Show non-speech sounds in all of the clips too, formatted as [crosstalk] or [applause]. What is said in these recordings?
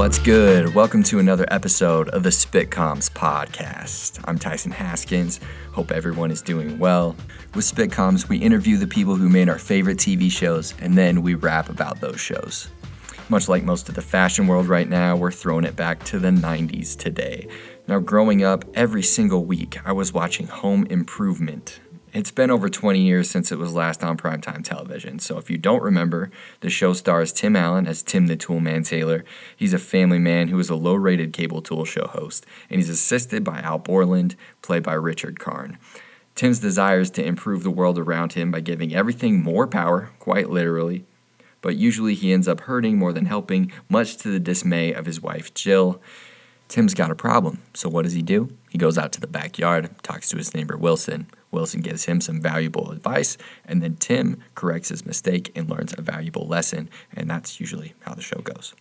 What's good? Welcome to another episode of the Spitcoms podcast. I'm Tyson Haskins. Hope everyone is doing well. With Spitcoms, we interview the people who made our favorite TV shows and then we rap about those shows. Much like most of the fashion world right now, we're throwing it back to the 90s today. Now, growing up, every single week I was watching Home Improvement it's been over 20 years since it was last on primetime television, so if you don't remember, the show stars Tim Allen as Tim the Toolman Taylor. He's a family man who is a low rated cable tool show host, and he's assisted by Al Borland, played by Richard Karn. Tim's desires to improve the world around him by giving everything more power, quite literally, but usually he ends up hurting more than helping, much to the dismay of his wife Jill. Tim's got a problem, so what does he do? He goes out to the backyard, talks to his neighbor Wilson. Wilson gives him some valuable advice, and then Tim corrects his mistake and learns a valuable lesson, and that's usually how the show goes.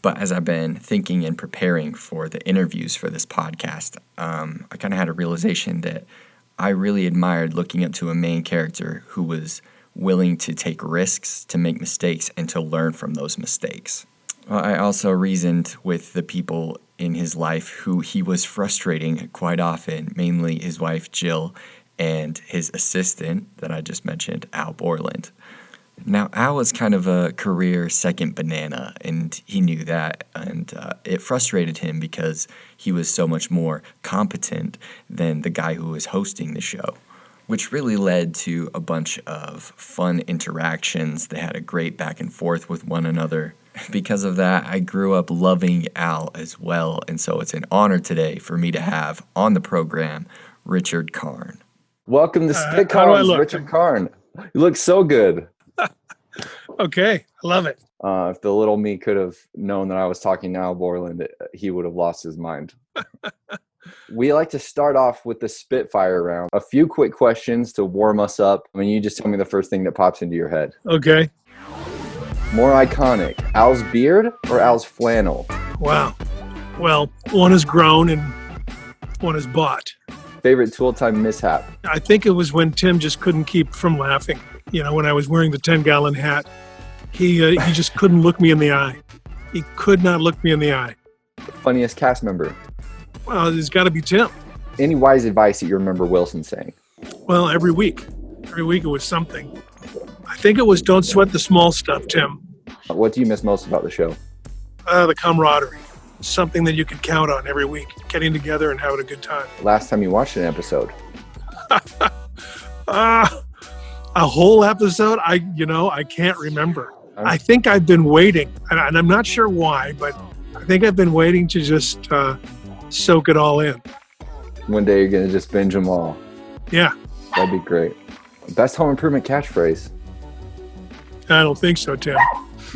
But as I've been thinking and preparing for the interviews for this podcast, um, I kind of had a realization that I really admired looking up to a main character who was willing to take risks, to make mistakes, and to learn from those mistakes. I also reasoned with the people in his life who he was frustrating quite often, mainly his wife Jill and his assistant that I just mentioned, Al Borland. Now, Al was kind of a career second banana, and he knew that, and uh, it frustrated him because he was so much more competent than the guy who was hosting the show, which really led to a bunch of fun interactions. They had a great back and forth with one another. Because of that, I grew up loving Al as well, and so it's an honor today for me to have on the program Richard Karn. Welcome to Spitcoms, uh, Richard Karn. You look so good. [laughs] okay, I love it. Uh, if the little me could have known that I was talking now, Borland, he would have lost his mind. [laughs] we like to start off with the Spitfire round. A few quick questions to warm us up. I mean, you just tell me the first thing that pops into your head. Okay. More iconic, Al's beard or Al's flannel? Wow. Well, one is grown and one is bought favorite tool time mishap? I think it was when Tim just couldn't keep from laughing. You know, when I was wearing the 10 gallon hat, he, uh, he just couldn't look me in the eye. He could not look me in the eye. Funniest cast member? Well, it's got to be Tim. Any wise advice that you remember Wilson saying? Well, every week. Every week it was something. I think it was don't sweat the small stuff, Tim. What do you miss most about the show? Uh, the camaraderie something that you can count on every week, getting together and having a good time. Last time you watched an episode? uh, [laughs] a whole episode? I, you know, I can't remember. I think I've been waiting, and I'm not sure why, but I think I've been waiting to just uh, soak it all in. One day you're going to just binge them all. Yeah. That'd be great. Best home improvement catchphrase? I don't think so, Tim.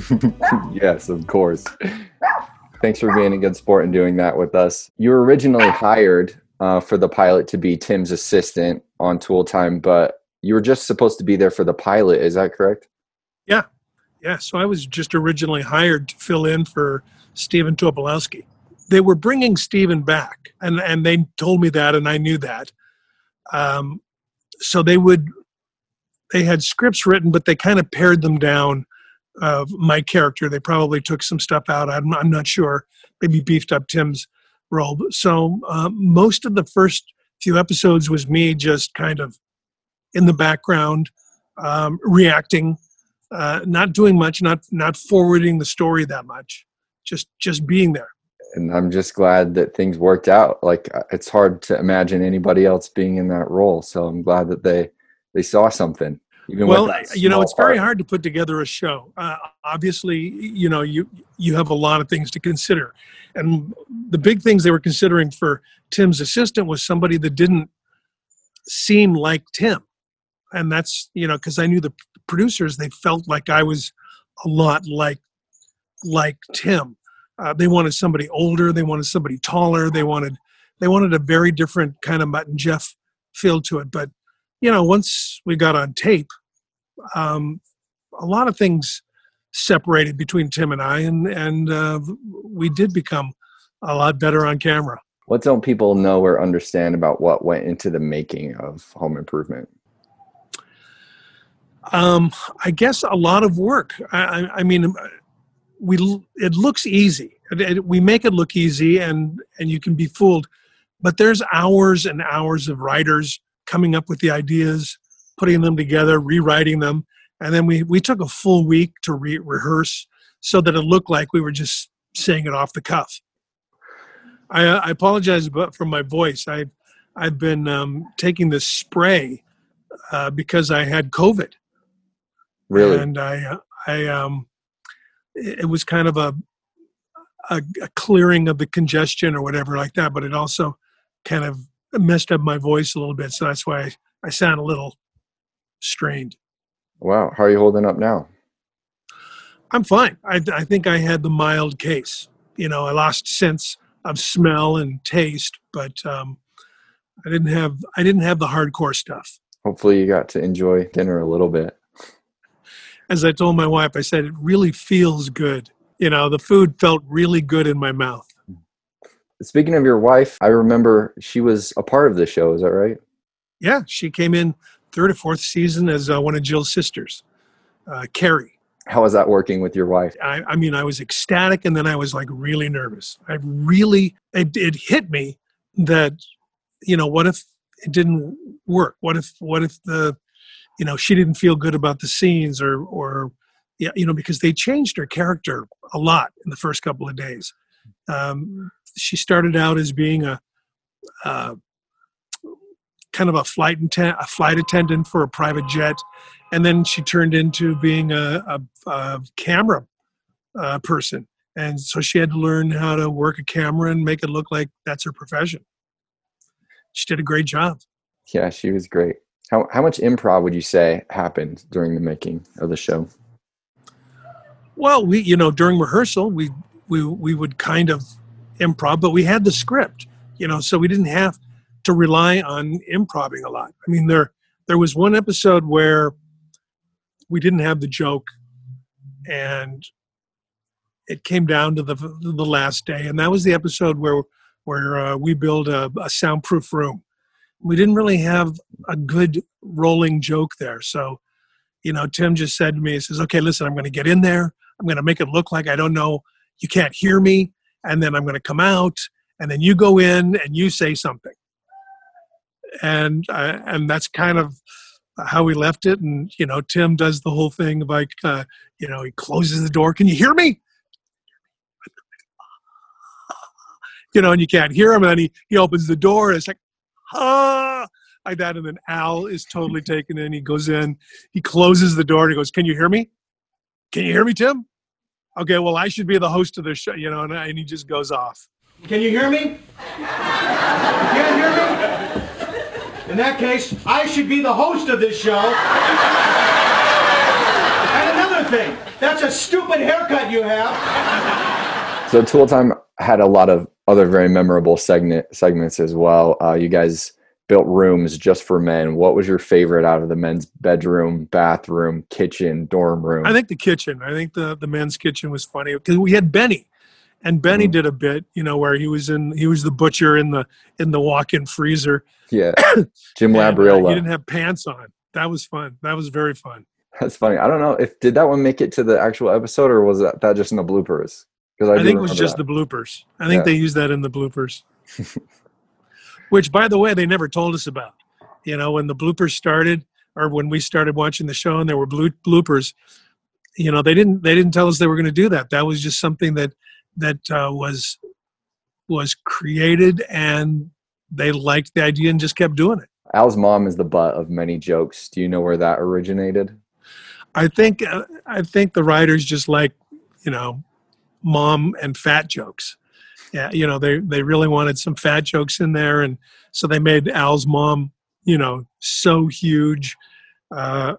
[laughs] yes, of course. Thanks for being a good sport and doing that with us. You were originally hired uh, for the pilot to be Tim's assistant on Tool Time, but you were just supposed to be there for the pilot. Is that correct? Yeah. Yeah. So I was just originally hired to fill in for Stephen Tobolowsky. They were bringing Stephen back, and, and they told me that, and I knew that. Um, so they would, they had scripts written, but they kind of pared them down of my character. They probably took some stuff out. I'm, I'm not sure. Maybe beefed up Tim's role. So uh, most of the first few episodes was me just kind of in the background, um, reacting, uh, not doing much, not not forwarding the story that much, just just being there. And I'm just glad that things worked out. Like uh, it's hard to imagine anybody else being in that role. So I'm glad that they they saw something. Well, you know, it's part. very hard to put together a show. Uh, obviously, you know, you you have a lot of things to consider, and the big things they were considering for Tim's assistant was somebody that didn't seem like Tim, and that's you know because I knew the producers, they felt like I was a lot like like Tim. Uh, they wanted somebody older, they wanted somebody taller, they wanted they wanted a very different kind of Mutt and Jeff feel to it, but you know, once we got on tape, um, a lot of things separated between Tim and I, and and uh, we did become a lot better on camera. What don't people know or understand about what went into the making of Home Improvement? Um, I guess a lot of work. I, I, mean, we it looks easy. We make it look easy, and and you can be fooled. But there's hours and hours of writers coming up with the ideas, putting them together, rewriting them, and then we we took a full week to re- rehearse so that it looked like we were just saying it off the cuff. I, I apologize for my voice. I I've been um, taking this spray uh, because I had COVID. Really? And I I um it was kind of a, a, a clearing of the congestion or whatever like that, but it also kind of messed up my voice a little bit. So that's why I, I sound a little strained. Wow. How are you holding up now? I'm fine. I, I think I had the mild case. You know, I lost sense of smell and taste, but um, I didn't have I didn't have the hardcore stuff. Hopefully, you got to enjoy dinner a little bit. As I told my wife, I said it really feels good. You know, the food felt really good in my mouth. Speaking of your wife, I remember she was a part of the show. Is that right? Yeah, she came in third or fourth season as uh, one of Jill's sisters, uh, Carrie. How was that working with your wife? I, I, mean, I was ecstatic, and then I was like really nervous. I really, it, it hit me that, you know, what if it didn't work? What if, what if the, you know, she didn't feel good about the scenes, or, or, yeah, you know, because they changed her character a lot in the first couple of days. Um, she started out as being a, a kind of a flight attendant, a flight attendant for a private jet, and then she turned into being a, a, a camera uh, person. And so she had to learn how to work a camera and make it look like that's her profession. She did a great job. Yeah, she was great. How how much improv would you say happened during the making of the show? Well, we you know during rehearsal we we we would kind of improv, but we had the script, you know, so we didn't have to rely on improving a lot. I mean, there there was one episode where we didn't have the joke, and it came down to the the last day, and that was the episode where where uh, we build a, a soundproof room. We didn't really have a good rolling joke there, so you know, Tim just said to me, he says, "Okay, listen, I'm going to get in there. I'm going to make it look like I don't know. You can't hear me, and then I'm going to come out, and then you go in and you say something." and uh, and that's kind of how we left it. And you know, Tim does the whole thing like uh, you know he closes the door. Can you hear me? [laughs] You know, and you can't hear him, and then he he opens the door. And it's like ah like that, and then Al is totally taken in. He goes in, he closes the door, and he goes, "Can you hear me? Can you hear me, Tim?" Okay, well, I should be the host of the show, you know, and, and he just goes off. Can you hear me? You can't hear me? In that case, I should be the host of this show. and another thing, that's a stupid haircut you have. So Tool Time had a lot of other very memorable segment segments as well. Uh, you guys built rooms just for men. What was your favorite out of the men's bedroom, bathroom, kitchen, dorm room? I think the kitchen. I think the the men's kitchen was funny because we had Benny, and Benny mm-hmm. did a bit, you know, where he was in he was the butcher in the in the walk-in freezer, yeah, [coughs] Jim Labriola. Uh, he didn't have pants on. That was fun. That was very fun. That's funny. I don't know if did that one make it to the actual episode or was that, that just in the bloopers? Because I, I think it was just that. the bloopers. I think yeah. they used that in the bloopers. [laughs] Which, by the way, they never told us about. You know, when the bloopers started, or when we started watching the show, and there were bloopers. You know, they didn't they didn't tell us they were going to do that. That was just something that that uh, was was created and they liked the idea and just kept doing it. Al's mom is the butt of many jokes. Do you know where that originated? I think uh, I think the writers just like you know mom and fat jokes. Yeah, you know they they really wanted some fat jokes in there, and so they made Al's mom you know so huge, uh,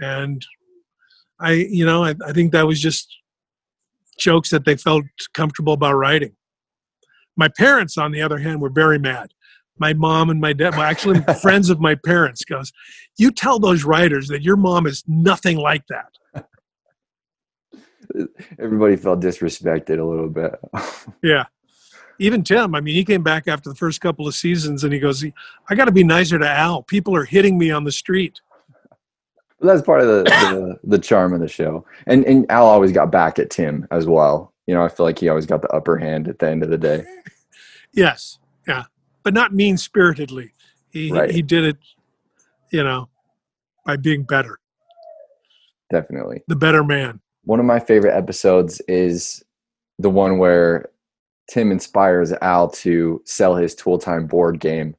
and I you know I, I think that was just jokes that they felt comfortable about writing. My parents, on the other hand, were very mad. My mom and my dad, well, actually [laughs] friends of my parents, goes, "You tell those writers that your mom is nothing like that." Everybody felt disrespected a little bit. [laughs] yeah, even Tim. I mean, he came back after the first couple of seasons, and he goes, "I got to be nicer to Al. People are hitting me on the street." that's part of the, the, the charm of the show. And and Al always got back at Tim as well. You know, I feel like he always got the upper hand at the end of the day. [laughs] yes, yeah, but not mean spiritedly. He right. he did it, you know, by being better. Definitely, the better man. One of my favorite episodes is the one where Tim inspires Al to sell his Tool Time board game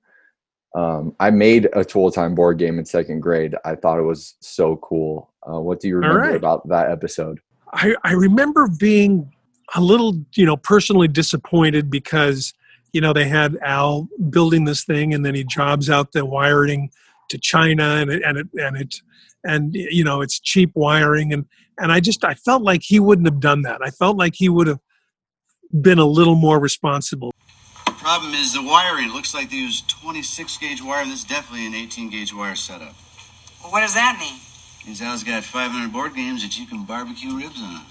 um, I made a tool time board game in second grade. I thought it was so cool. Uh, what do you remember right. about that episode? I, I remember being a little, you know, personally disappointed because, you know, they had Al building this thing and then he jobs out the wiring to China and it, and it, and it, and you know, it's cheap wiring. And, and I just, I felt like he wouldn't have done that. I felt like he would have been a little more responsible. The problem is the wiring. It looks like they use 26 gauge wire, and this is definitely an 18 gauge wire setup. Well, what does that mean? Means Al's got 500 board games that you can barbecue ribs on.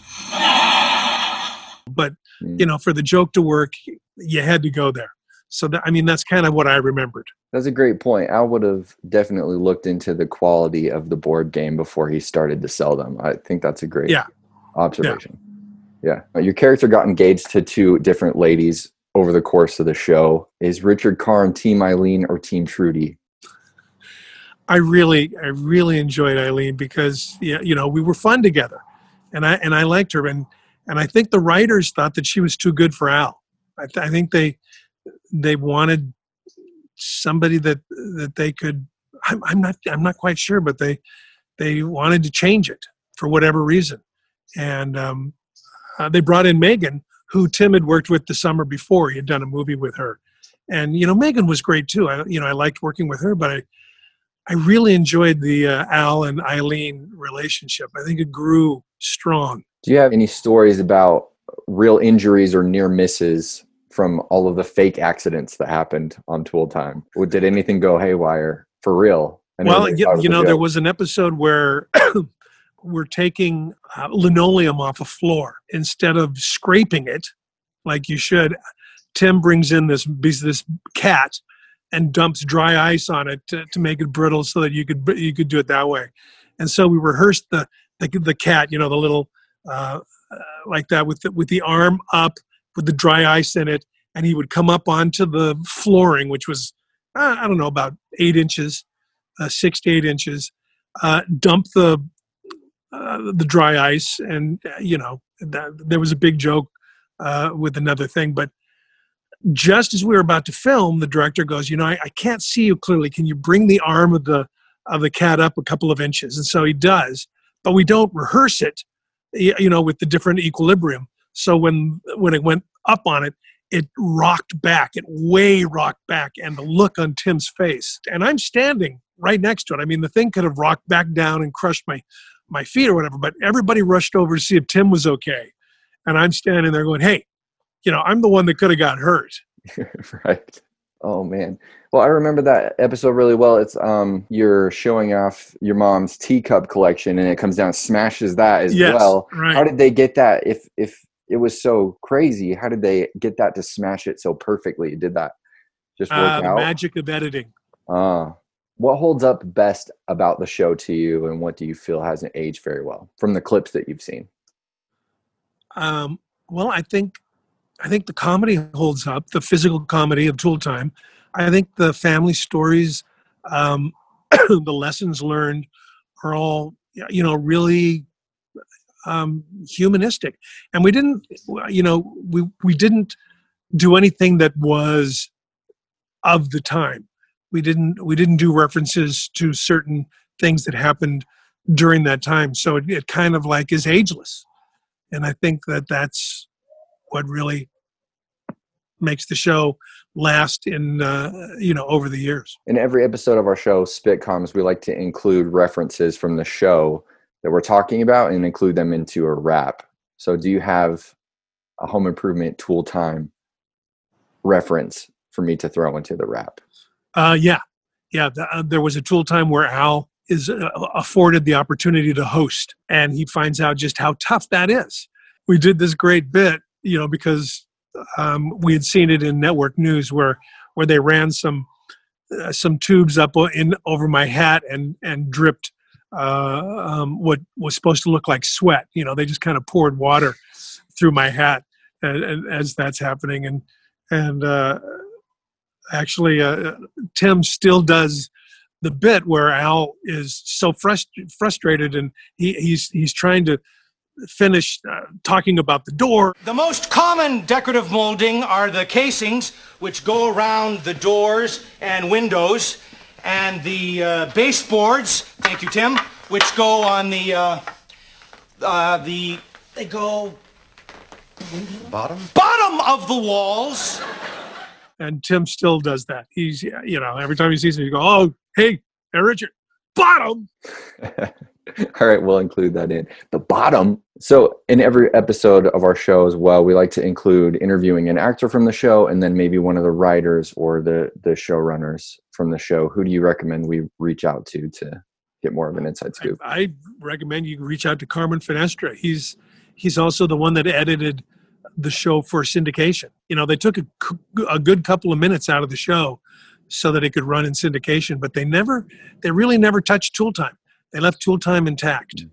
but you know, for the joke to work, you had to go there. So that, I mean, that's kind of what I remembered. That's a great point. I would have definitely looked into the quality of the board game before he started to sell them. I think that's a great yeah. observation. Yeah. yeah. Your character got engaged to two different ladies over the course of the show. Is Richard Karn Team Ilene or Team Trudy? I really, I really enjoyed Ilene because yeah, you know we were fun together, and I and I liked her, and and I think the writers thought that she was too good for Al. I, th- I think they they wanted somebody that that they could. I'm, I'm not I'm not quite sure, but they they wanted to change it for whatever reason, and um, uh, they brought in Megan, who Tim had worked with the summer before. He had done a movie with her, and you know Megan was great too. I you know I liked working with her, but I I really enjoyed the uh, Al and Ilene relationship. I think it grew strong. Do you have any stories about real injuries or near misses from all of the fake accidents that happened on Tool Time? Did anything go haywire for real? Well, you, you know, there was an episode where [coughs] we're taking uh, linoleum off a floor instead of scraping it like you should. Tim brings in this this cat and dumps dry ice on it to, to make it brittle so that you could you could do it that way. And so we rehearsed the the, the cat, you know, the little uh, uh, like that with the, with the arm up with the dry ice in it, and he would come up onto the flooring, which was uh, I don't know about eight inches, uh, six to eight inches. Uh, dump the uh, the dry ice, and uh, you know that, there was a big joke with another thing. But just as we were about to film, the director goes, "You know, I, I, can't see you clearly. Can you bring the arm of the of the cat up a couple of inches?" And so he does, but we don't rehearse it, you know, with the different equilibrium. So when when it went up on it, it rocked back. It way rocked back, and the look on Tim's face. And I'm standing right next to it. I mean, the thing could have rocked back down and crushed my my feet or whatever. But everybody rushed over to see if Tim was okay. And I'm standing there going, hey, you know, I'm the one that could have got hurt. [laughs] right. Oh man. Well, I remember that episode really well. It's um you're showing off your mom's teacup collection and it comes down smashes that as yes, well. Right. How did they get that if if it was so crazy, how did they get that to smash it so perfectly? Did that just work uh, out? magic of editing. Ah, what holds up best about the show to you, and what do you feel hasn't aged very well from the clips that you've seen? Um, well, I think I think the comedy holds up, the physical comedy of Tool Time. I think the family stories, um, [coughs] the lessons learned, are all you know really um, humanistic, and we didn't, you know, we we didn't do anything that was of the time. We didn't we didn't do references to certain things that happened during that time. So it, it kind of like is ageless. And i think that that's what really makes the show last in uh, you know over the years. In every episode of our show spitcoms we like to include references from the show that we're talking about and include them into a rap so do you have a home improvement tool time reference for me to throw into the rap uh, yeah, yeah. Uh, there was a tool time where Al is uh, afforded the opportunity to host, and he finds out just how tough that is. We did this great bit, you know, because um, we had seen it in network news where where they ran some uh, some tubes up in over my hat and and dripped uh, um, what was supposed to look like sweat. You know, they just kind of poured water through my hat and, as that's happening. And and uh, actually, uh, Tim still does the bit where Al is so frust- frustrated and he, he's he's trying to finish uh, talking about the door. The most common decorative molding are the casings, which go around the doors and windows, and the uh, baseboards. Thank you, Tim. Which go on the uh, uh, the they go Bottom? bottom of the walls. And Tim still does that. He's you know every time he sees me, he go, "Oh, hey, hey, Richard, bottom." [laughs] All right, we'll include that in the bottom. So, in every episode of our show as well, we like to include interviewing an actor from the show, and then maybe one of the writers or the the showrunners from the show. Who do you recommend we reach out to to get more of an inside scoop? I, I recommend you reach out to Carmen Finestra. He's he's also the one that edited the show for syndication. You know, they took a, a good couple of minutes out of the show so that it could run in syndication, but they never, they really never touched Tool Time. They left Tool Time intact. Hmm.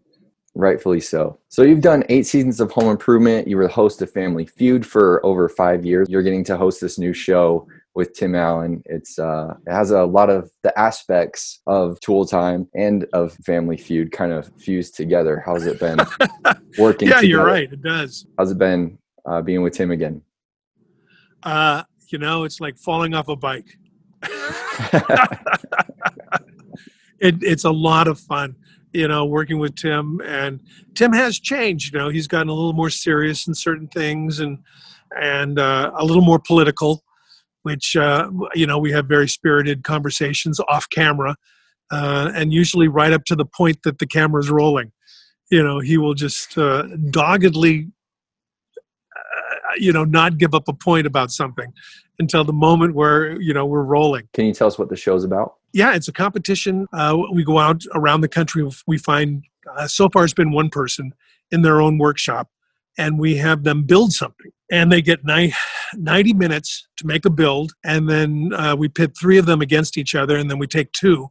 Rightfully so. So you've done eight seasons of Home Improvement. You were the host of Family Feud for over five years. You're getting to host this new show with Tim Allen. It's uh, it has a lot of the aspects of Tool Time and of Family Feud kind of fused together. How's it been [laughs] working? yeah, you're right. It does. How's it been uh, being with Tim again? Uh, you know, it's like falling off a bike. [laughs] [laughs] it, it's a lot of fun, you know, working with Tim. And Tim has changed. You know, he's gotten a little more serious in certain things and and uh, a little more political, which uh, you know we have very spirited conversations off camera, uh, and usually right up to the point that the camera's rolling. You know, he will just uh, doggedly uh, you know not give up a point about something until the moment where you know we're rolling Can you tell us what the show's about? Yeah it's a competition uh, we go out around the country we find uh, so far it's been one person in their own workshop and we have them build something. And they get ni- 90 minutes to make a build and then uh, we pit three of them against each other and then we take two.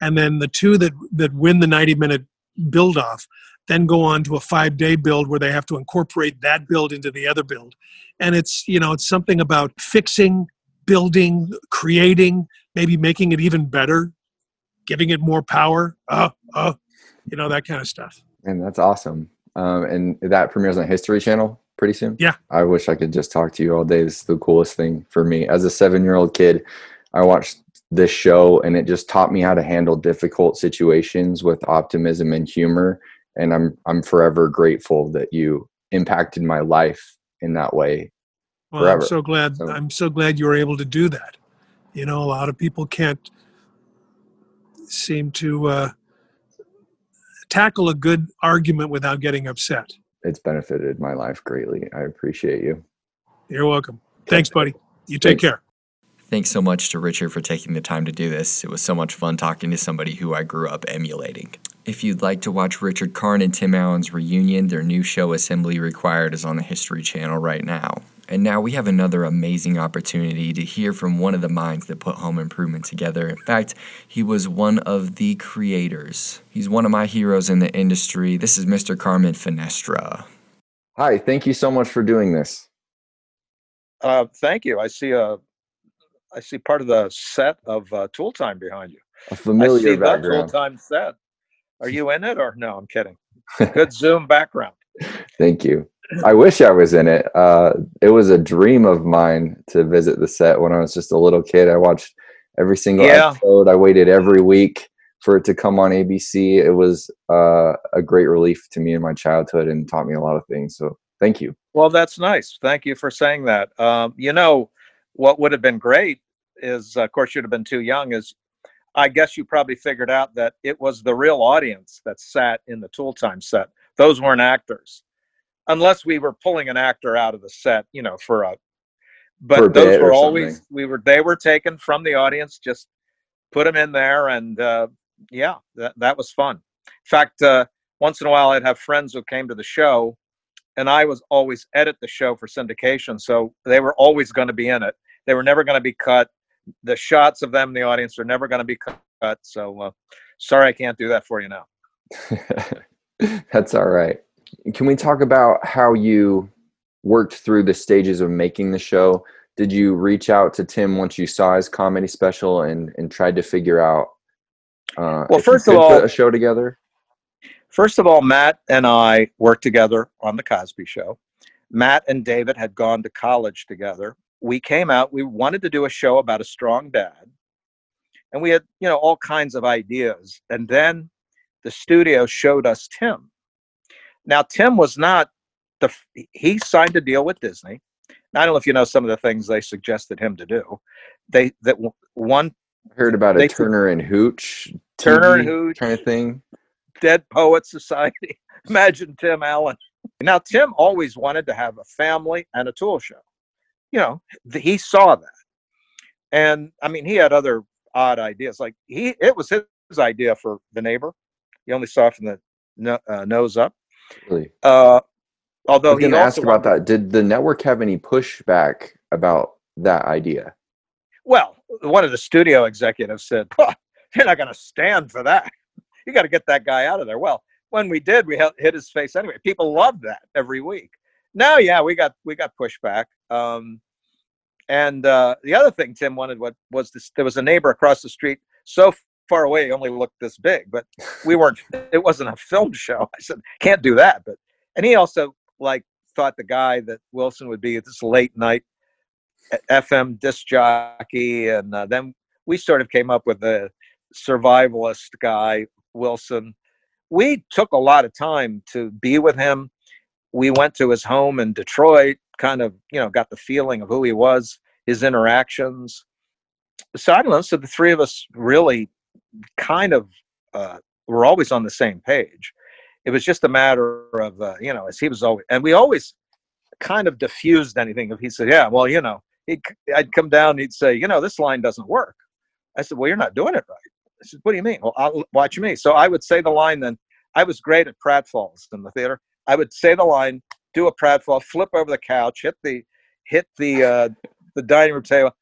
And then the two that that win the 90 minute build off then go on to a five day build where they have to incorporate that build into the other build. And it's you know it's something about fixing building creating maybe making it even better giving it more power uh, uh, you know that kind of stuff And that's awesome. Um, and that premieres on History Channel pretty soon. Yeah. I wish I could just talk to you all day. It's the coolest thing for me. As a seven year old kid, I watched this show and it just taught me how to handle difficult situations with optimism and humor. And I'm I'm forever grateful that you impacted my life in that way. well Forever. i'm so glad So- i'm so glad you were able to do that you know a lot of people can't seem to uh, tackle a good argument without getting upset It's benefited my life greatly. I appreciate you. you're welcome thanks buddy you take Thanks. care Thanks so much to Richard for taking the time to do this. It was so much fun talking to somebody who I grew up emulating. If you'd like to watch Richard Karn and Tim Allen's reunion, their new show Assembly Required is on the History Channel right now. And now we have another amazing opportunity to hear from one of the minds that put Home Improvement together. In fact, he was one of the creators. He's one of my heroes in the industry. This is Mr. Carmen Finestra. Hi, thank you so much for doing this. Uh, thank you. I see a, I see part of the set of uh, Tool Time behind you. A I see familiar the Tool background. Time set. Are you in it or no? I'm kidding. [laughs] Good Zoom background. Thank you. I wish I was in it. Uh, it was a dream of mine to visit the set when I was just a little kid. I watched every single Yeah. episode. I waited every week for it to come on ABC. It was uh, a great relief to me in my childhood and taught me a lot of things. So thank you. Well, that's nice. Thank you for saying that. Um, you know, what would have been great is, of course, you'd have been too young. Is I guess you probably figured out that it was the real audience that sat in the Tool Time set. Those weren't actors, unless we were pulling an actor out of the set, you know, for a. But For a those were always something. we were they were taken from the audience. Just put them in there, and uh, yeah, that that was fun. In fact, uh, once in a while, I'd have friends who came to the show and I was always edit the show for syndication, so they were always going to be in it. They were never going to be cut. The shots of them in the audience are never going to be cut. So uh, sorry, I can't do that for you now. [laughs] That's all right. Can we talk about how you worked through the stages of making the show? Did you reach out to Tim once you saw his comedy special and and tried to figure out? Uh, well, first of all, a show together. First of all, Matt and I worked together on the Cosby Show. Matt and David had gone to college together. We came out. We wanted to do a show about a strong dad, and we had you know all kinds of ideas. And then the studio showed us Tim. Now Tim was not the he signed a deal with Disney. I don't know if you know some of the things they suggested him to do. They that one I heard about a Turner and Hooch Turner and Hooch kind of thing. Dead Poet Society. [laughs] Imagine Tim Allen. Now Tim always wanted to have a family and a tool show. You know, he saw that. And I mean, he had other odd ideas. Like he, it was his idea for the neighbor. He only saw from the no, uh, nose up. Really? Uh, although I was going to ask about that. Did the network have any pushback about that idea? Well, one of the studio executives said, "You're not going to stand for that. You got to get that guy out of there." Well, when we did, we hit his face anyway. People loved that every week. Now, yeah, we got we got pushback. Um, and uh, the other thing Tim wanted what was this, there was a neighbor across the street so far away, only looked this big, but we weren't. [laughs] It wasn't a film show. [laughs] I said, can't do that. But and he also like thought the guy that Wilson would be at this late night FM disc jockey, and uh, then we sort of came up with a survivalist guy Wilson. We took a lot of time to be with him. We went to his home in Detroit, kind of you know got the feeling of who he was, his interactions. So I don't know. So the three of us really kind of uh, were always on the same page. It was just a matter of uh, you know, as he was always, and we always kind of diffused anything. If he said, "Yeah, well, you know," he'd, I'd come down, he'd say, "You know, this line doesn't work." I said, "Well, you're not doing it right." I said, "What do you mean?" Well, I'll watch me. So I would say the line. Then I was great at pratfalls in the theater. I would say the line, do a pratfall, flip over the couch, hit the hit the uh, the dining room table.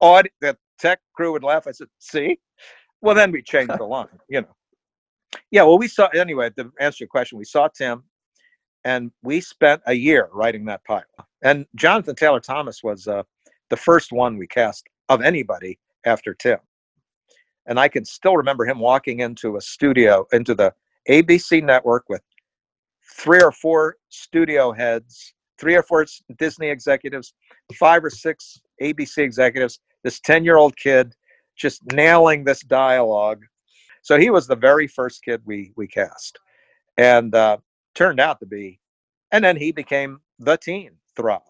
Aud- the tech crew would laugh. I said, "See." Well, then we changed the [laughs] line, you know. Yeah, well, we saw, anyway, to answer your question, we saw Tim and we spent a year writing that pilot. And Jonathan Taylor Thomas was uh, the first one we cast of anybody after Tim. And I can still remember him walking into a studio, into the ABC network with three or four studio heads, three or four Disney executives, five or six ABC executives, this 10 year old kid just nailing this dialogue. So he was the very first kid we we cast, and uh, turned out to be, and then he became the teen throb,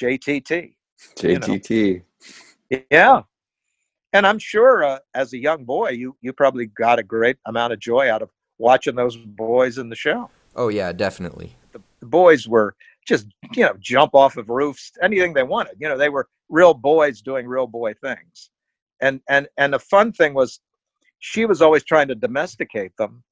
JTT. JTT. You know? Yeah, and I'm sure uh, as a young boy, you you probably got a great amount of joy out of watching those boys in the show. Oh yeah, definitely. The, the boys were just you know jump off of roofs, anything they wanted. You know, they were real boys doing real boy things and and and the fun thing was she was always trying to domesticate them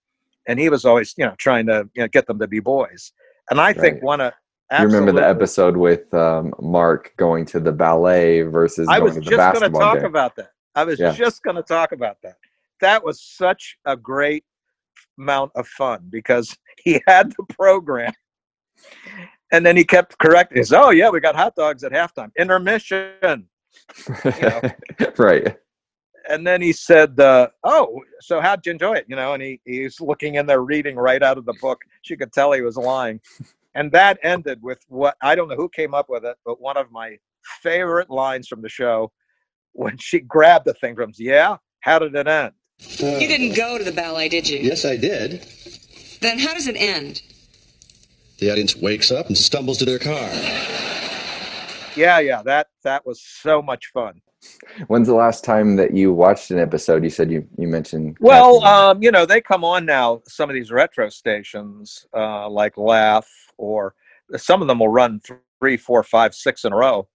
and he was always you know trying to you know get them to be boys. And i think one of you remember the episode with um, mark going to the ballet versus i was just going to talk game. about that. I was yeah. just going to talk about that. That was such a great amount of fun because [laughs] he had the program and then he kept correcting us oh yeah we got hot dogs at halftime. Intermission [laughs] know? [laughs] right. And then he said, uh, "Oh, so how'd you enjoy it?" You know, and he he's looking in there reading right out of the book. She could tell he was lying, and that ended with what I don't know who came up with it, but one of my favorite lines from the show when she grabbed the thing from him. Yeah, how did it end? Uh, you didn't go to the ballet, did you? Yes, I did. Then how does it end? The audience wakes up and stumbles to their car yeah, yeah, that that was so much fun. When's the last time that you watched an episode? You said you you mentioned. Well, um, you know, they come on now. Some of these retro stations, uh, like Laff, or some of them will run three, four, five, six in a row,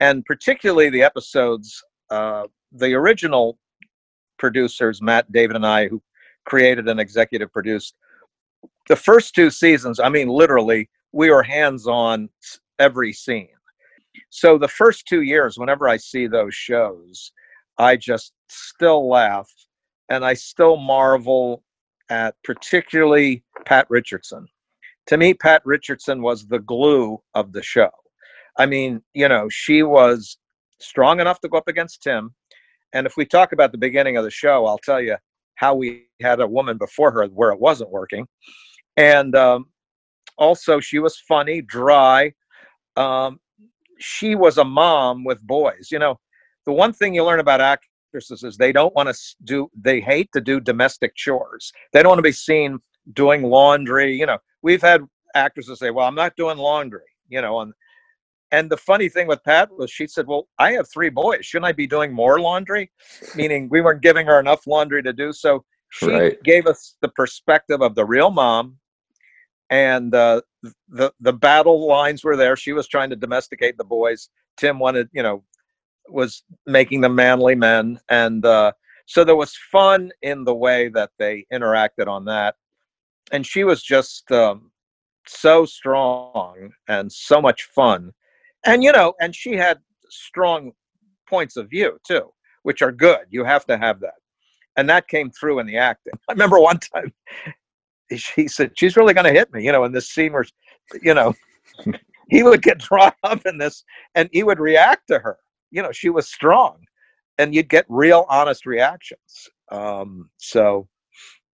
and particularly the episodes. Uh, the original producers, Matt, David, and I, who created and executive produced the first two seasons. I mean, literally, we were hands on every scene so the first two years, whenever I see those shows, I just still laugh and I still marvel at particularly Pat Richardson. To me, Pat Richardson was the glue of the show. I mean, you know, she was strong enough to go up against Tim. And if we talk about the beginning of the show, I'll tell you how we had a woman before her where it wasn't working. And um, also, she was funny, dry. Um, she was a mom with boys. You know, the one thing you learn about actresses is they don't want to do, they hate to do domestic chores. They don't want to be seen doing laundry. You know, we've had actresses say, well, I'm not doing laundry, you know, and and the funny thing with Pat was she said, Well, I have three boys. Shouldn't I be doing more laundry? Meaning we weren't giving her enough laundry to do. So she right. gave us the perspective of the real mom. And uh, the the battle lines were there. She was trying to domesticate the boys. Tim wanted, you know, was making them manly men. And uh, so there was fun in the way that they interacted on that. And she was just um, so strong and so much fun and you know and she had strong points of view too which are good you have to have that and that came through in the acting [laughs] i remember one time [laughs] she said she's really going to hit me you know in this scene where you know [laughs] he would get drawn [laughs] up in this and he would react to her. You know she was strong and you'd get real honest reactions. Um so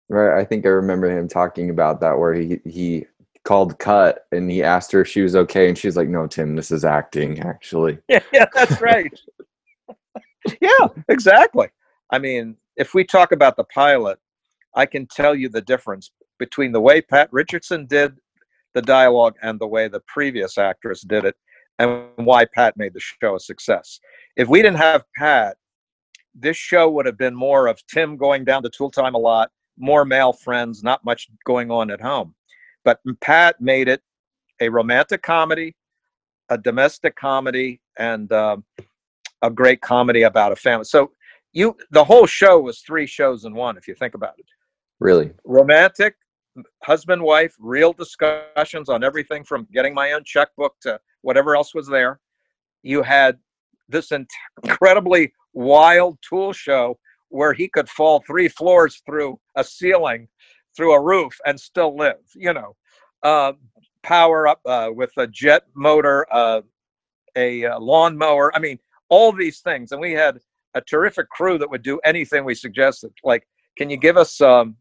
right i think i remember him talking about that where he he called cut and he asked her if she was okay and she's like no tim this is acting actually. Yeah, yeah that's right. Yeah exactly. I mean if we talk about the pilot i can tell you the difference between the way pat richardson did the dialogue and the way the previous actress did it and why pat made the show a success if we didn't have pat this show would have been more of tim going down to tool time a lot more male friends not much going on at home but Pat made it a romantic comedy, a domestic comedy, and um, a great comedy about a family. So you, the whole show was three shows in one, if you think about it. Really, romantic, husband wife, real discussions on everything from getting my own checkbook to whatever else was there. You had this [laughs] incredibly wild tool show where he could fall three floors through a ceiling through a roof and still live. You know, uh, power up uh, with a jet motor, uh, a, uh, lawnmower. I mean, all these things, and we had a terrific crew that would do anything we suggested. Like, can you give us um,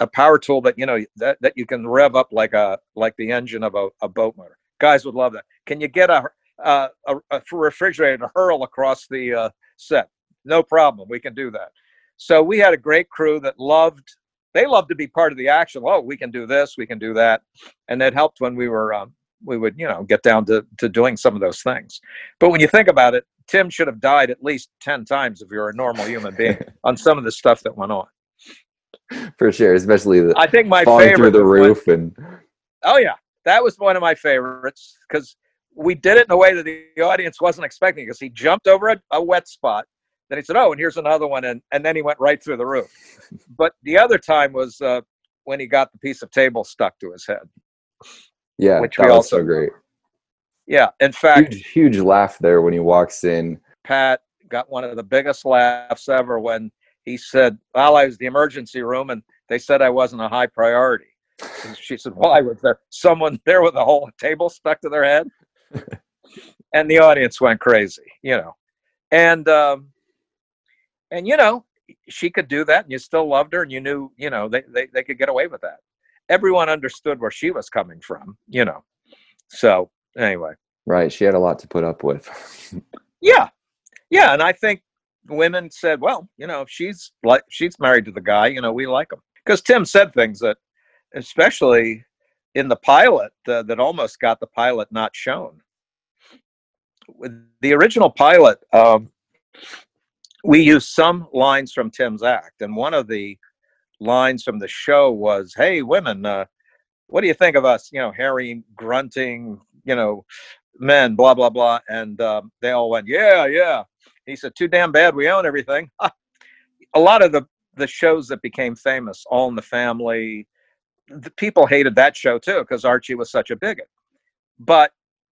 a power tool that you know that, that you can rev up like a like the engine of a, a boat motor? Guys would love that. Can you get a uh, a, a refrigerator to hurl across the uh, set? No problem. We can do that. So we had a great crew that loved they loved to be part of the action. Oh, we can do this, we can do that, and it helped when we were um, we would you know get down to to doing some of those things. But when you think about it, Tim should have died at least ten times if you're a normal human being [laughs] on some of the stuff that went on. [laughs] For sure, especially the I think my favorite through the roof and oh yeah, that was one of my favorites because we did it in a way that the audience wasn't expecting because he jumped over a, a wet spot then he said, "Oh, and here's another one," and and then he went right through the roof. [laughs] But the other time was uh, when he got the piece of table stuck to his head. Yeah, which that we also so great. Yeah, in fact, huge, huge laugh there when he walks in. Pat got one of the biggest laughs ever when he said, "Well, I was the emergency room, and they said I wasn't a high priority." And she said, "Why was there someone [laughs] there with a whole table stuck to their head?" [laughs] and the audience went crazy, you know. And um, and you know she could do that and you still loved her and you knew you know they, they, they could get away with that everyone understood where she was coming from you know so anyway right she had a lot to put up with [laughs] yeah yeah and i think women said well you know if she's like she's married to the guy you know we like him because tim said things that especially in the pilot uh, that almost got the pilot not shown with the original pilot um, we used some lines from Tim's act, and one of the lines from the show was, "Hey, women, uh, what do you think of us? You know, hairy, grunting, you know, men, blah blah blah." And um, they all went, "Yeah, yeah." He said, "Too damn bad. We own everything." [laughs] a lot of the the shows that became famous, All in the Family, the people hated that show too because Archie was such a bigot. But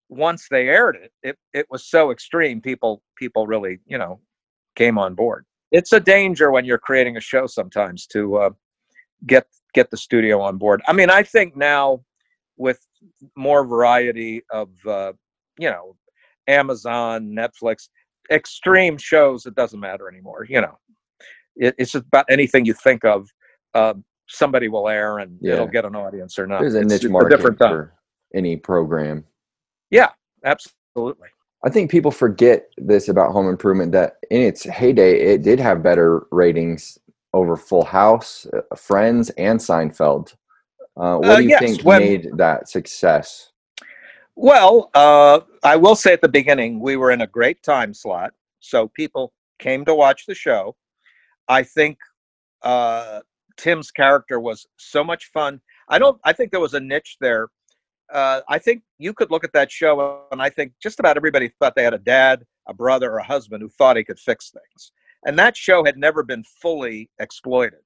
once they aired it, it it was so extreme. People people really you know came on board. It's a danger when you're creating a show sometimes to uh, get get the studio on board. I mean, I think now with more variety of uh, you know Amazon, Netflix, extreme shows, it doesn't matter anymore. You know, it, it's just about anything you think of. Uh, somebody will air and Yeah. it'll get an audience or not. There's a It's niche just market different time. for any program. Yeah, absolutely. I think people forget this about Home Improvement that in its heyday, it did have better ratings over Full House, uh, Friends, and Seinfeld. Uh, what Uh, do you yes, think when- made that success? Well, uh, I will say at the beginning, we were in a great time slot. So people came to watch the show. I think uh, Tim's character was so much fun. I don't, I think there was a niche there. Uh, I think you could look at that show, and I think just about everybody thought they had a dad, a brother, or a husband who thought he could fix things. And that show had never been fully exploited.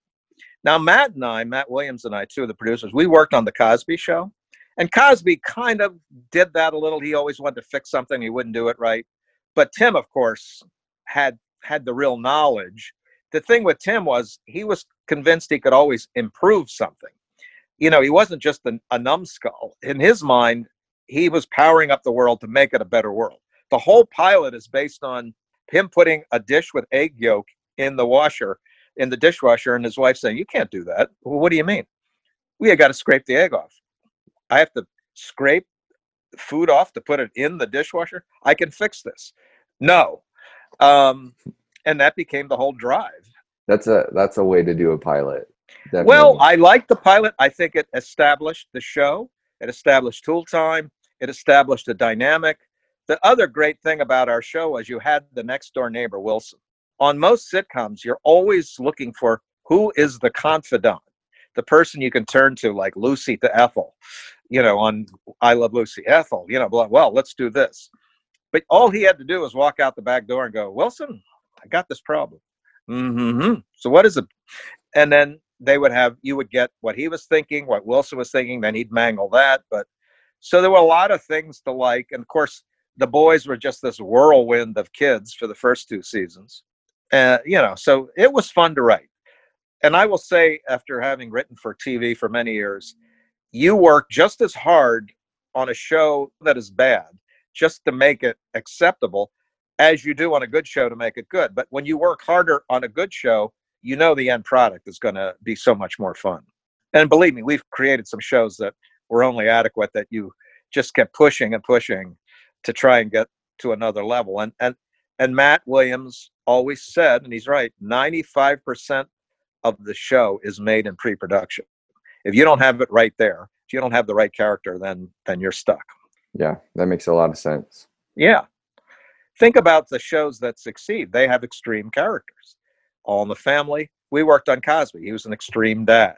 Now, Matt and I, Matt Williams and I, two of the producers, we worked on The Cosby Show. And Cosby kind of did that a little. He always wanted to fix something, he wouldn't do it right. But Tim, of course, had had the real knowledge. The thing with Tim was he was convinced he could always improve something. You know, he wasn't just a, a numbskull. In his mind, he was powering up the world to make it a better world. The whole pilot is based on him putting a dish with egg yolk in the washer, in the dishwasher, and his wife saying, You can't do that. Well, what do you mean? We got to scrape the egg off. I have to scrape food off to put it in the dishwasher. I can fix this. No. Um, and that became the whole drive. That's a that's a way to do a pilot. Well. I like the pilot. I think it established the show. It established tool time. It established a dynamic. The other great thing about our show was you had the next door neighbor, Wilson. On most sitcoms, you're always looking for who is the confidant, the person you can turn to, like Lucy to Ethel, you know, on I Love Lucy. Ethel, you know, blah, well, let's do this. But all he had to do was walk out the back door and go, Wilson, I got this problem. Mm-hmm. So what is it? And then they would have you would get what he was thinking, what Wilson was thinking, then he'd mangle that. But so there were a lot of things to like. And of course, the boys were just this whirlwind of kids for the first two seasons. Uh, you know, so it was fun to write. And I will say, after having written for TV for many years, you work just as hard on a show that is bad just to make it acceptable as you do on a good show to make it good. But when you work harder on a good show, you know the end product is going to be so much more fun. And believe me, we've created some shows that were only adequate that you just kept pushing and pushing to try and get to another level. And and and Matt Williams always said, and he's right, 95% of the show is made in pre-production. If you don't have it right there, if you don't have the right character, then then you're stuck. yeah, that makes a lot of sense. Yeah. Think about the shows that succeed. They have extreme characters. All in the Family. We worked on Cosby. He was an extreme dad.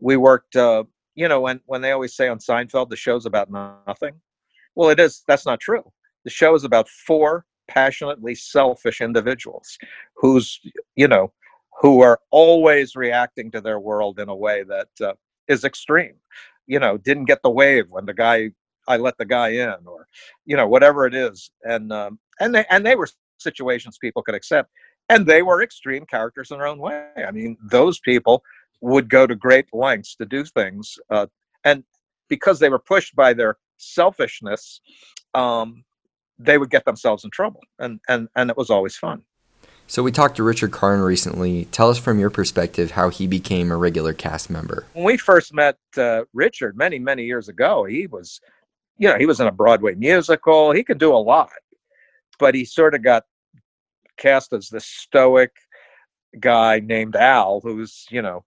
We worked, uh, you know, when when they always say on Seinfeld the show's about nothing. Well, it is. That's not true. The show is about four passionately selfish individuals who's, you know, who are always reacting to their world in a way that uh, is extreme. You know, didn't get the wave when the guy I let the guy in, or you know, whatever it is, and um, and they and they were situations people could accept, and they were extreme characters in their own way. I mean, those people would go to great lengths to do things, uh, and because they were pushed by their selfishness, um, they would get themselves in trouble, and and and it was always fun. So we talked to Richard Karn recently. Tell us from your perspective how he became a regular cast member. when we first met uh, Richard many many years ago, he was, you know, he was in a Broadway musical. He could do a lot, but he sort of got cast as this stoic guy named Al, who's you know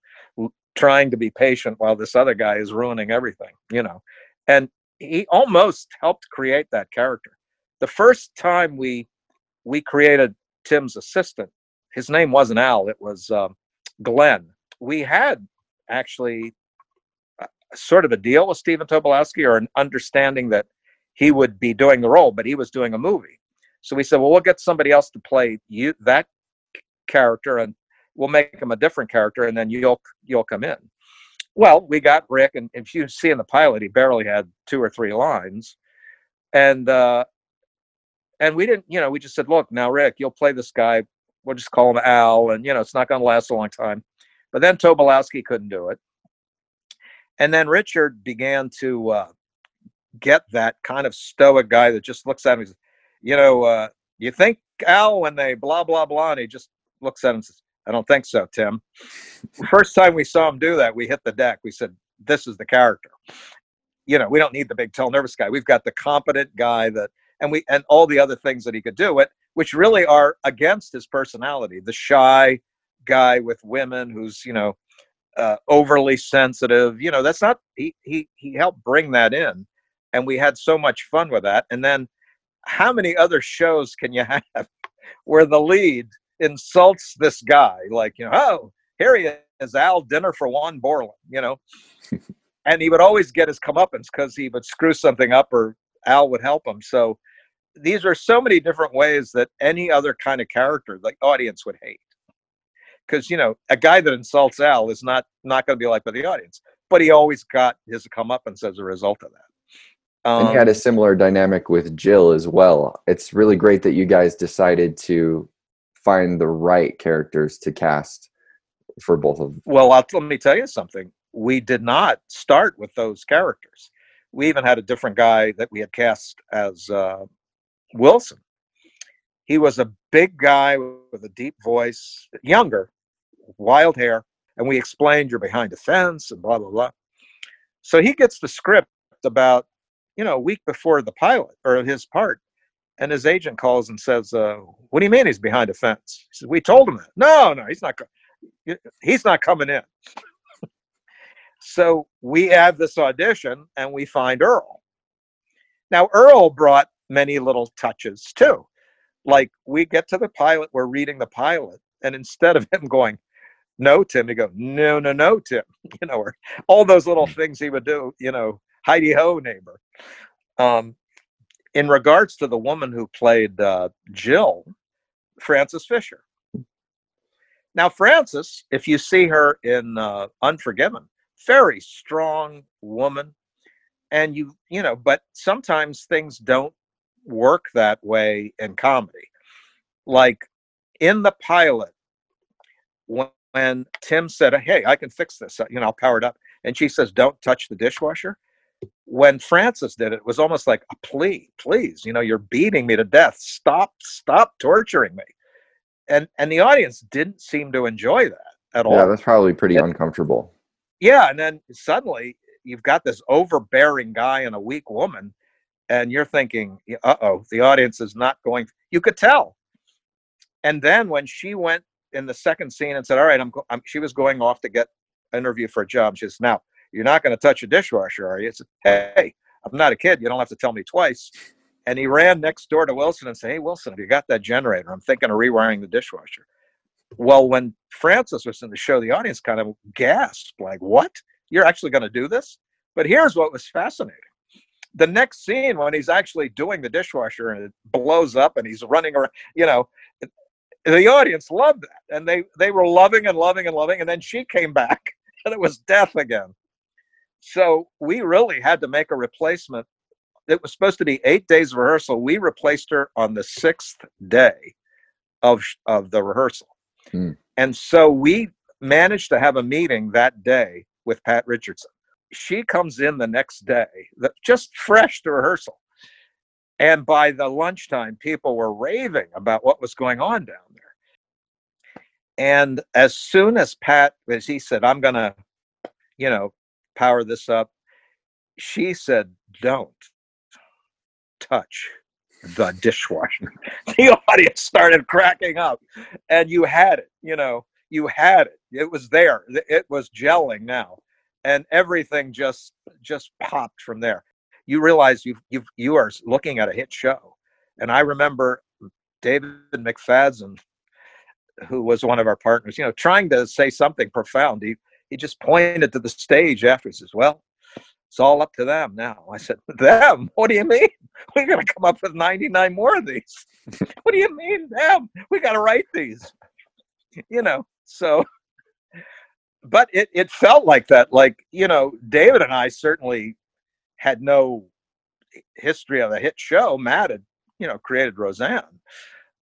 trying to be patient while this other guy is ruining everything, you know, and he almost helped create that character. The first time we we created Tim's assistant, his name wasn't Al, it was um, Glenn. We had actually uh, sort of a deal with Stephen Tobolowsky or an understanding that he would be doing the role, but he was doing a movie. So we said, well, we'll get somebody else to play you that character, and we'll make him a different character, and then you'll you'll come in. Well, we got Rick, and if you see in the pilot, he barely had two or three lines, and uh, and we didn't, you know, we just said, look, now Rick, you'll play this guy. We'll just call him Al, and you know, it's not going to last a long time. But then Tobolowsky couldn't do it. And then Richard began to uh, get that kind of stoic guy that just looks at him. Says, you know, uh, you think Al when they blah blah blah, and he just looks at him and says, "I don't think so, Tim." [laughs] First time we saw him do that, we hit the deck. We said, "This is the character." You know, we don't need the big, tall, nervous guy. We've got the competent guy that, and we and all the other things that he could do it, which really are against his personality. The shy guy with women who's you know uh, overly sensitive. You know, that's not he he he helped bring that in, and we had so much fun with that. And then, how many other shows can you [laughs] have where the lead insults this guy? Like, you know, oh, here he is, Al dinner for Juan Borland. You know, [laughs] and he would always get his comeuppance because he would screw something up or Al would help him. So these are so many different ways that any other kind of character the audience would hate because you know a guy that insults Al is not not going to be liked by the audience, but he always got his comeuppance as a result of that. Um, and he had a similar dynamic with Jill as well. It's really great that you guys decided to find the right characters to cast for both of them. Well, I'll, let me tell you something. We did not start with those characters. We even had a different guy that we had cast as uh, Wilson. He was a big guy with a deep voice, younger, wild hair, and we explained you're behind a fence and blah blah blah. So he gets the script about you know a week before the pilot or his part, and his agent calls and says, uh, "What do you mean he's behind a fence?" He says, "We told him that." No, no, he's not. He's not coming in. So we have this audition, and we find Earl. Now Earl brought many little touches too. Like we get to the pilot, we're reading the pilot, and instead of him going, no, Tim. He'd go, no, no, no, Tim. [laughs] You know, or all those little mm. things he would do, you know, Heidi Ho neighbor. Um, in regards to the woman who played uh, Jill, Frances Fisher. Now, Frances, if you see her in uh, Unforgiven, very strong woman, and you, you know, but sometimes things don't work that way in comedy. Like in the pilot, when when Tim said, "Hey, I can fix this," you know, I'll power it up, and she says, "Don't touch the dishwasher." When Frances did it, it was almost like a plea, "Please, you know, you're beating me to death. Stop, stop torturing me." And and the audience didn't seem to enjoy that at all. Yeah, that's probably pretty and, uncomfortable. Yeah, and then suddenly you've got this overbearing guy and a weak woman, and you're thinking, "Uh oh, the audience is not going." You could tell. And then when she went in the second scene and said, "All right, I'm, I'm." She was going off to get an interview for a job. She says, "Now you're not going to touch a dishwasher, are you?" It's "Hey, I'm not a kid. You don't have to tell me twice." And he ran next door to Wilson and said, "Hey, Wilson, have you got that generator? I'm thinking of rewiring the dishwasher." Well, when Frances was in the show, the audience kind of gasped, like, "What? You're actually going to do this?" But here's what was fascinating. The next scene when he's actually doing the dishwasher and it blows up and he's running around you know the audience loved that. And they they were loving and loving and loving and then she came back [laughs] and it was death again. So we really had to make a replacement. It was supposed to be eight days rehearsal. We replaced her on the sixth day of of the rehearsal hmm. and so we managed to have a meeting that day with pat richardson she comes in the next day just fresh to rehearsal and by the lunchtime, people were raving about what was going on down there. And as soon as Pat, as he said, I'm going to, you know, power this up, she said, don't touch the dishwasher. [laughs] the audience started cracking up. And you had it, you know, you had it. It was there. It was gelling now. And everything just just popped from there you realize you you you are looking at a hit show. And I remember David McFadzean, who was one of our partners, you know, trying to say something profound. He he just pointed to the stage after. He says, "Well, it's all up to them now." I said, "Them? What do you mean? We're going to come up with 99 more of these. [laughs] what do you mean them? We got to write these." You know, so but it, it felt like that like you know david and i certainly had no history of a hit show. Matt had, you know, created Roseanne.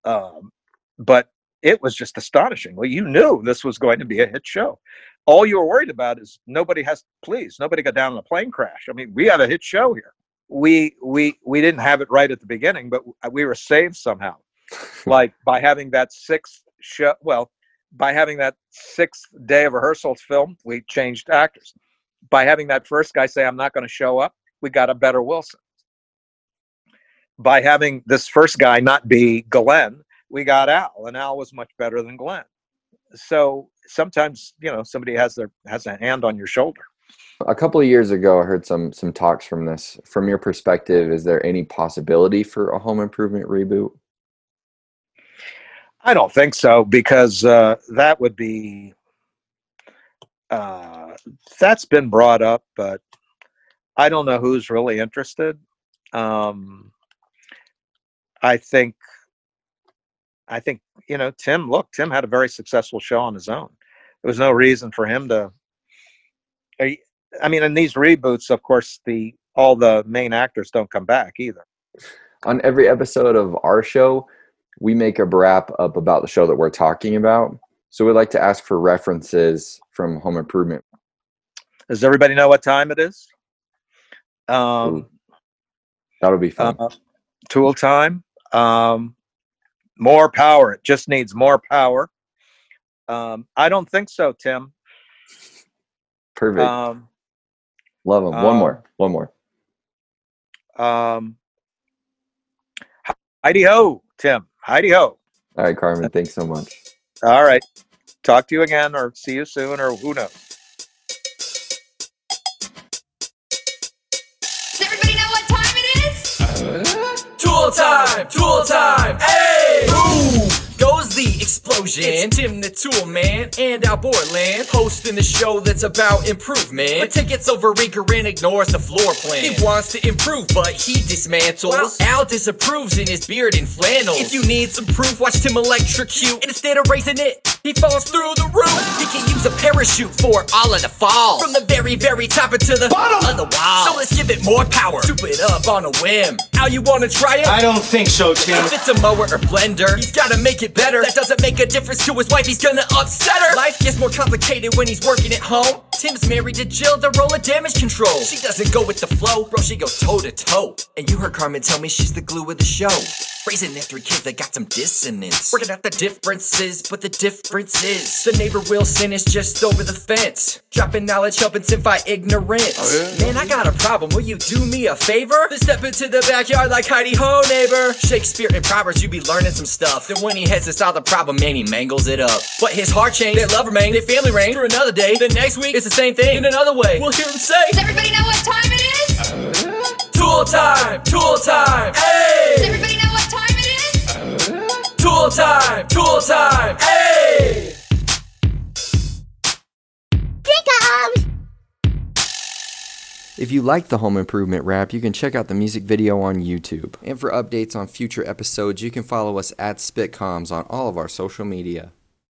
Um, but it was just astonishing. Well, you knew this was going to be a hit show. All you were worried about is nobody has please nobody got down in a plane crash. I mean, we had a hit show here. We we we didn't have it right at the beginning, but we were saved somehow, [laughs] like by having that sixth show. Well, by having that sixth day of rehearsals film, we changed actors. By having that first guy say, "I'm not going to show up," we got a better Wilson. By having this first guy not be Glenn, we got Al, and Al was much better than Glenn. So sometimes, you know, somebody has their has a hand on your shoulder. A couple of years ago, I heard some some talks from this. From your perspective, is there any possibility for a Home Improvement reboot? I don't think so because uh, that would be uh, that's been brought up, but I don't know who's really interested. Um, I think I think you know Tim. Look, Tim had a very successful show on his own. There was no reason for him to. I mean, in these reboots, of course, the all the main actors don't come back either. On every episode of our show, we make a wrap up about the show that we're talking about. So we'd like to ask for references from Home Improvement. Does everybody know what time it is? Um, that'll be fun. Uh, tool time. Um, more power. It just needs more power. Um, I don't think so, Tim. Perfect. Um, Love them. One um, more. One more. Um, Heidi ho, Tim. Heidi ho. All right, Carmen. Thanks so much. All right. Talk to you again, or see you soon, or who knows. Does everybody know what time it is? Uh, tool time. Tool time. Hey. Boom goes the explosion. It's Tim the Tool Man and Al Borland hosting the show that's about improvement. But tickets over Rinker and ignores the floor plan. He wants to improve, but he dismantles. Well, Al disapproves in his beard and flannels. If you need some proof, watch Tim electrocute. And instead of raising it, he falls through the roof. He can use a parachute for all of the falls. From the very, very top into the bottom of the wall. So let's give it more power. Soup it up on a whim. Al, you wanna try it? I don't think so, Tim. If it's a mower or blender, he's gotta make it better. That doesn't make a difference to his wife, he's gonna upset her. Life gets more complicated when he's working at home. Tim's married to Jill, the role of damage control. She doesn't go with the flow, bro, she goes toe to toe. And you heard Carmen tell me she's the glue of the show. Raising their three kids that got some dissonance. Working out the differences, but the difference is the neighbor Wilson is just over the fence. Dropping knowledge, helping simplify ignorance. Oh, yeah? Man, I got a problem. Will you do me a favor? Then step into the backyard like Heidi Ho, neighbor. Shakespeare and Proverbs, you be learning some stuff. Then when he heads to solve the problem, man, he mangles it up. But his heart changed, their love remained, their family reigned for another day. The next week, it's the same thing in another way. We'll hear him say, Does everybody know what time it is? Uh, tool time, tool time, hey! Does everybody know what time it is? Tool time, tool time, hey! Here If you like the Home Improvement rap, you can check out the music video on YouTube. And for updates on future episodes, you can follow us at Spitcoms on all of our social media.